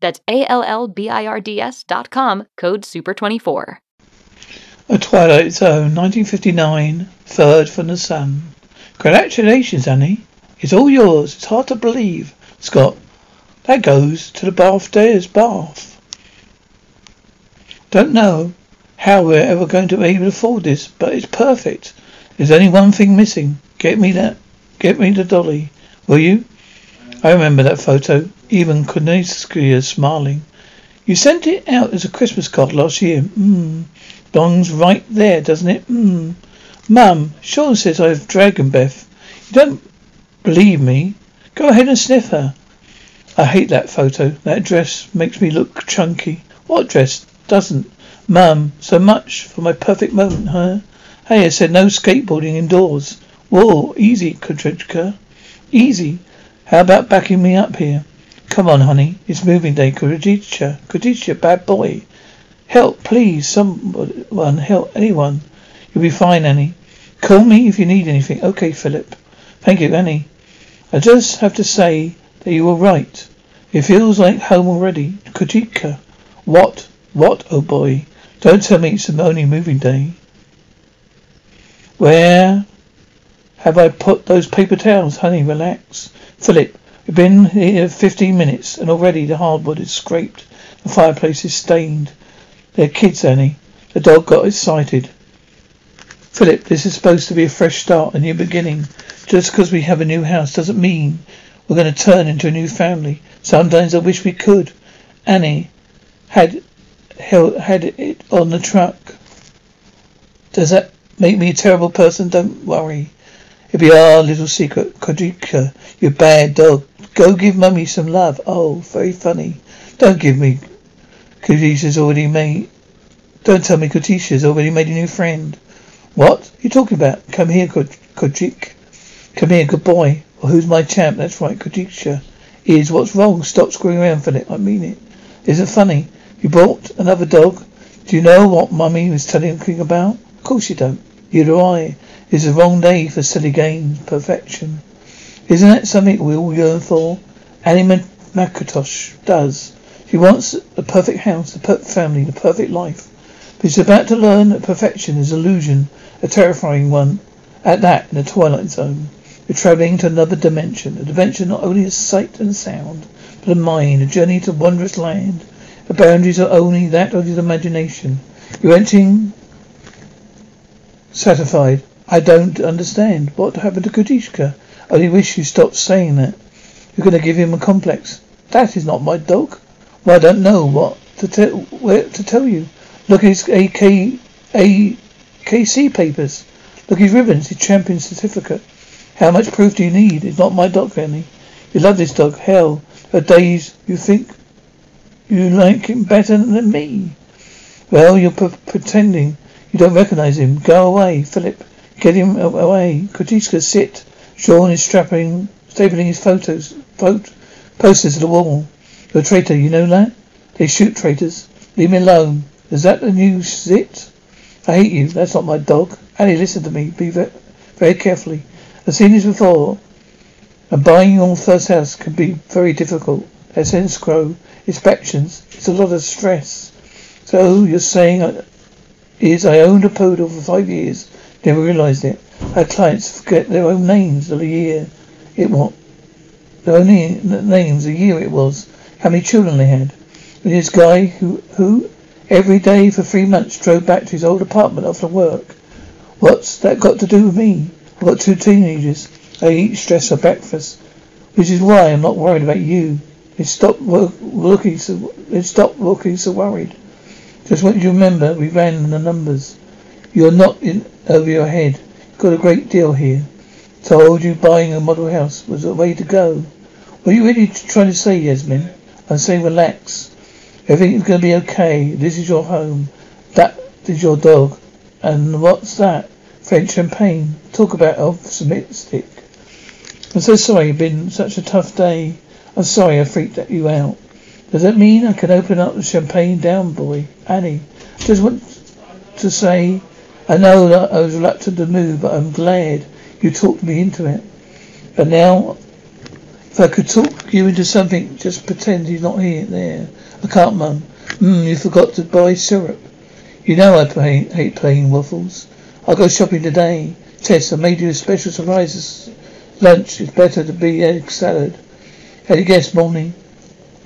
That's A-L-L-B-I-R-D-S dot com, code SUPER24. A Twilight Zone, 1959, third from the sun. Congratulations, Annie. It's all yours. It's hard to believe. Scott, that goes to the Bath Dares Bath. Don't know how we're ever going to be able to afford this, but it's perfect. There's only one thing missing. Get me that, get me the dolly, will you? I remember that photo. Even Cornelia smiling. You sent it out as a Christmas card last year. Mmm. Belongs right there, doesn't it? Mmm. Mum, Sean says I've Dragon Beth. You don't believe me? Go ahead and sniff her. I hate that photo. That dress makes me look chunky. What dress doesn't? Mum, so much for my perfect moment, huh? Hey, I said no skateboarding indoors. Whoa, easy, Kodrika. Easy. How about backing me up here? Come on, honey. It's moving day. Khadija. Khadija, bad boy. Help, please. Someone help. Anyone. You'll be fine, Annie. Call me if you need anything. Okay, Philip. Thank you, Annie. I just have to say that you were right. It feels like home already. Khadija. What? What, oh boy? Don't tell me it's the only moving day. Where have I put those paper towels? Honey, relax. Philip, We've been here fifteen minutes, and already the hardwood is scraped. The fireplace is stained. They're kids, Annie. The dog got excited. Philip, this is supposed to be a fresh start, a new beginning. Just because we have a new house doesn't mean we're going to turn into a new family. Sometimes I wish we could. Annie had had it on the truck. Does that make me a terrible person? Don't worry. It'll be our little secret. Kodika, you bad dog. Go give mummy some love. Oh, very funny. Don't give me. Katisha's already made. Don't tell me Katisha's already made a new friend. What you talking about? Come here, Kojik. Come here, good boy. Well, who's my champ? That's right, Kojika. Is what's wrong? Stop screwing around, Philip. I mean it. Is it funny? You bought another dog? Do you know what mummy was telling you about? Of course you don't. Neither do I. It's the wrong day for silly games. Perfection. Isn't that something we all yearn for? Annie McIntosh does. She wants the perfect house, the perfect family, the perfect life. But she's about to learn that perfection is illusion, a terrifying one. At that, in the twilight zone, we're traveling to another dimension, a dimension not only of sight and sound, but of mind, a journey to wondrous land. The boundaries are only that of your imagination. You're entering satisfied. I don't understand. What happened to Kudishka? I only wish you stopped saying that. You're going to give him a complex. That is not my dog. Well, I don't know what to tell where to tell you. Look at his AK AKC papers. Look at his ribbons, his champion certificate. How much proof do you need? It's not my dog, Annie. You love this dog. Hell, for days you think you like him better than me. Well, you're p- pretending you don't recognize him. Go away, Philip. Get him away. Kutiska, sit. Sean is strapping, stapling his photos, photo, posters to the wall. A traitor, you know that? They shoot traitors. Leave me alone. Is that the new zit? I hate you. That's not my dog. Annie, listen to me. Be very, very carefully. I've seen this before. And buying your first house can be very difficult. There's escrow, inspections. It's a lot of stress. So you're saying I, is I owned a poodle for five years. Never realized it. Our clients forget their own names of the year. It what? Their own names, the year it was. How many children they had. And this guy who, who every day for three months drove back to his old apartment after work. What's that got to do with me? I've got two teenagers. They eat stress for breakfast, which is why I'm not worried about you. They stop looking so they stop looking so worried. Just want you to remember we ran the numbers. You're not in over your head. You've got a great deal here. Told you buying a model house was the way to go. What are you really trying to say, Yasmin? I'm saying relax. Everything's going to be okay. This is your home. That is your dog. And what's that? French champagne. Talk about optimistic. I'm so sorry it's been such a tough day. I'm sorry I freaked you out. Does that mean I can open up the champagne down, boy? Annie, just want to say I know that I was reluctant to move, but I'm glad you talked me into it. And now, if I could talk you into something, just pretend he's not here, there. I can't, Mum. Mmm, you forgot to buy syrup. You know I hate plain waffles. I'll go shopping today. Tess, I made you a special surprise Lunch is better to be egg salad. Any guess, morning?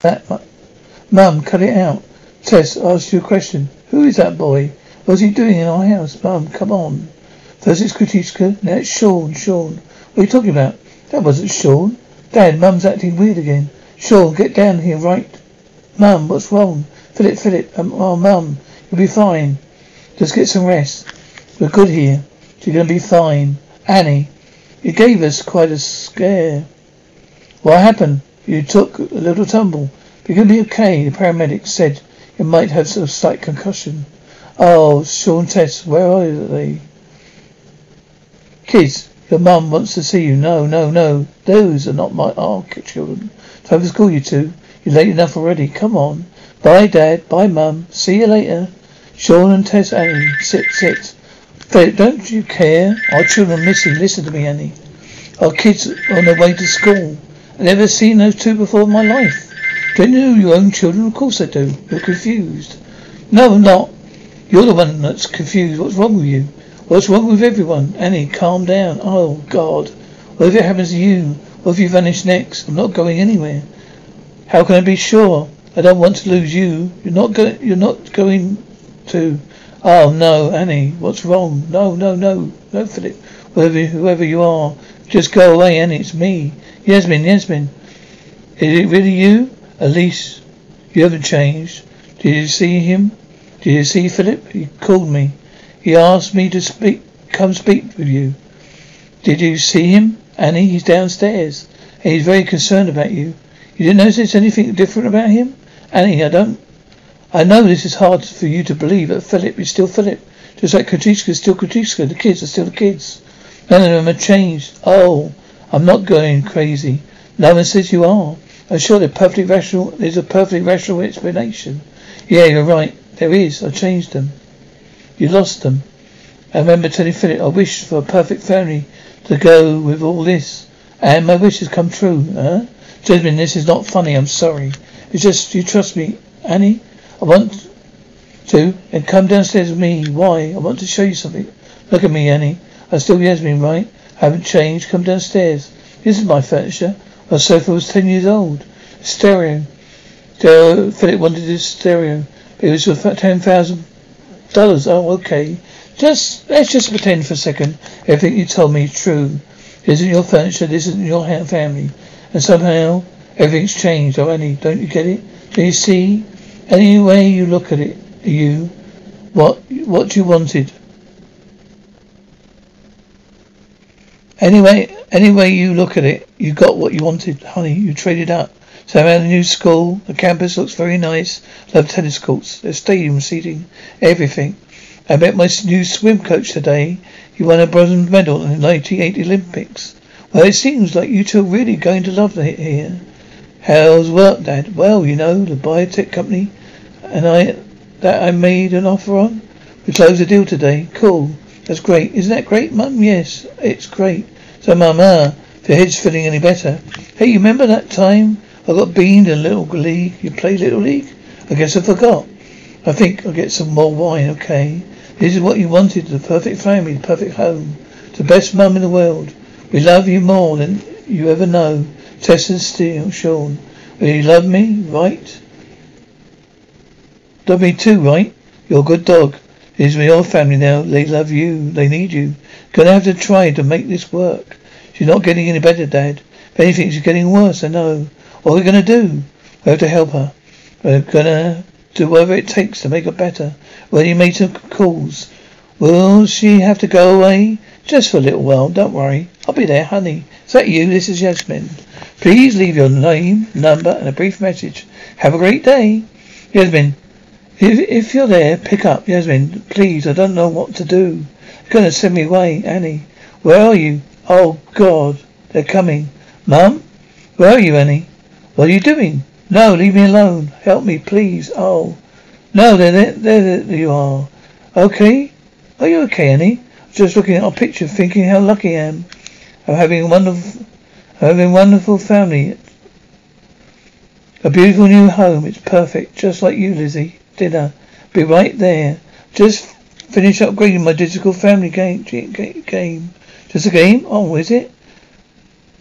That? Mum, cut it out. Tess, ask you a question. Who is that boy? What's he doing in our house? Mum, come on. First it's Kritichka, now it's Sean. Sean, what are you talking about? That wasn't Sean. Dad, Mum's acting weird again. Sean, get down here, right? Mum, what's wrong? Philip, Philip, um, oh, Mum, you'll be fine. Just get some rest. We're good here. You're gonna be fine. Annie, you gave us quite a scare. What happened? You took a little tumble. You're okay. The paramedics said you might have some slight concussion. Oh, Sean Tess, where are they? Kids, your mum wants to see you. No, no, no. Those are not my our children. Time for school, you two. You're late enough already. Come on. Bye, Dad. Bye, Mum. See you later. Sean and Tess, Annie. Sit, sit. Don't you care? Our children are missing. Listen to me, Annie. Our kids are on their way to school. Never seen those two before in my life. Don't you know your own children? Of course I do. You're confused. No, I'm not. You're the one that's confused. What's wrong with you? What's wrong with everyone? Annie, calm down. Oh, God. What if it happens to you? What if you vanish next? I'm not going anywhere. How can I be sure? I don't want to lose you. You're not going. You're not going to. Oh no, Annie. What's wrong? No, no, no, no, Philip. Whoever, whoever you are, just go away, Annie. It's me, Yasmin. Yasmin. Is it really you? Least you haven't changed. Did you see him? Did you see Philip? He called me. He asked me to speak, come speak with you. Did you see him? Annie, he's downstairs. He's very concerned about you. You didn't notice anything different about him? Annie, I don't. I know this is hard for you to believe, but Philip is still Philip. Just like Katichka is still Katichka. The kids are still the kids. None of them have changed. Oh, I'm not going crazy. No one says you are. I'm sure they're perfectly rational. There's a perfectly rational explanation. Yeah, you're right. There is. I changed them. You lost them. I remember telling Philip I wish for a perfect family to go with all this. And my wish has come true, huh? Jasmine, this is not funny, I'm sorry. It's just you trust me, Annie? I want to and come downstairs with me. Why? I want to show you something. Look at me, Annie. I'm still Yasmin, right? I haven't changed. Come downstairs. This is my furniture. My sofa was ten years old. Stereo. Philip wanted this stereo. It was for ten thousand dollars. Oh, okay. Just let's just pretend for a second everything you told me is true. This isn't your furniture. This isn't your family. And somehow everything's changed. Oh, don't you get it? Do you see? Any way you look at it, you, what, what you wanted. Anyway, any way you look at it, you got what you wanted, honey. You traded up. So I'm at a new school. The campus looks very nice. Love tennis courts. the stadium seating. Everything. I met my new swim coach today. He won a bronze medal in the 1980 Olympics. Well, it seems like you two are really going to love it here. How's work, Dad? Well, you know, the biotech company and I that I made an offer on. We closed the deal today. Cool. That's great. Isn't that great, Mum? Yes, it's great. So, Mama, ah, if your head's feeling any better. Hey, you remember that time I got beaned in Little League? You play Little League? I guess I forgot. I think I'll get some more wine, okay? This is what you wanted, the perfect family, the perfect home. The best mum in the world. We love you more than you ever know. Tessa Steele, Sean. Will you love me, right? Love me too, right? You're a good dog. It is your family now. They love you. They need you. Gonna have to try to make this work. She's not getting any better, Dad. If anything, she's getting worse, I know. What are we gonna do? We have to help her. We're gonna do whatever it takes to make her better. When you made some calls. Will she have to go away? Just for a little while, don't worry. I'll be there, honey. Is that you? This is Yasmin. Please leave your name, number, and a brief message. Have a great day. Yasmin, if, if you're there, pick up. Yasmin, please, I don't know what to do. They're gonna send me away, Annie. Where are you? Oh, God, they're coming. Mum? Where are you, Annie? What are you doing? No, leave me alone. Help me, please. Oh. No, there, there, there, there you are. Okay? Are you okay, Annie? Just looking at our picture, thinking how lucky I am. I'm having a wonderful, having a wonderful family. A beautiful new home. It's perfect, just like you, Lizzie dinner. Be right there. Just finish upgrading my digital family game. Game. Just a game? Oh, is it?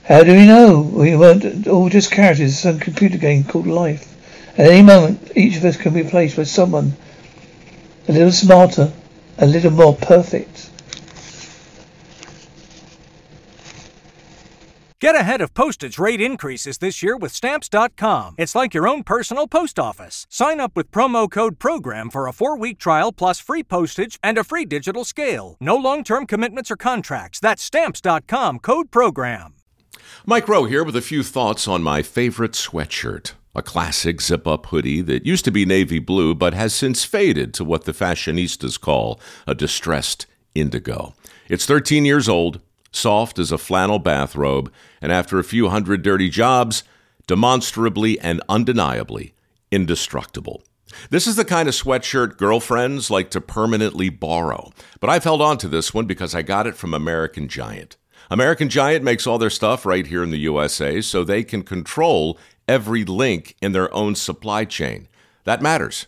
How do we know? We weren't all just characters in some computer game called life. At any moment, each of us can be replaced by someone a little smarter, a little more perfect. Get ahead of postage rate increases this year with Stamps.com. It's like your own personal post office. Sign up with promo code PROGRAM for a four week trial plus free postage and a free digital scale. No long term commitments or contracts. That's Stamps.com code PROGRAM. Mike Rowe here with a few thoughts on my favorite sweatshirt. A classic zip up hoodie that used to be navy blue but has since faded to what the fashionistas call a distressed indigo. It's 13 years old soft as a flannel bathrobe, and after a few hundred dirty jobs, demonstrably and undeniably indestructible. This is the kind of sweatshirt girlfriends like to permanently borrow, but I've held on to this one because I got it from American Giant. American Giant makes all their stuff right here in the USA so they can control every link in their own supply chain. That matters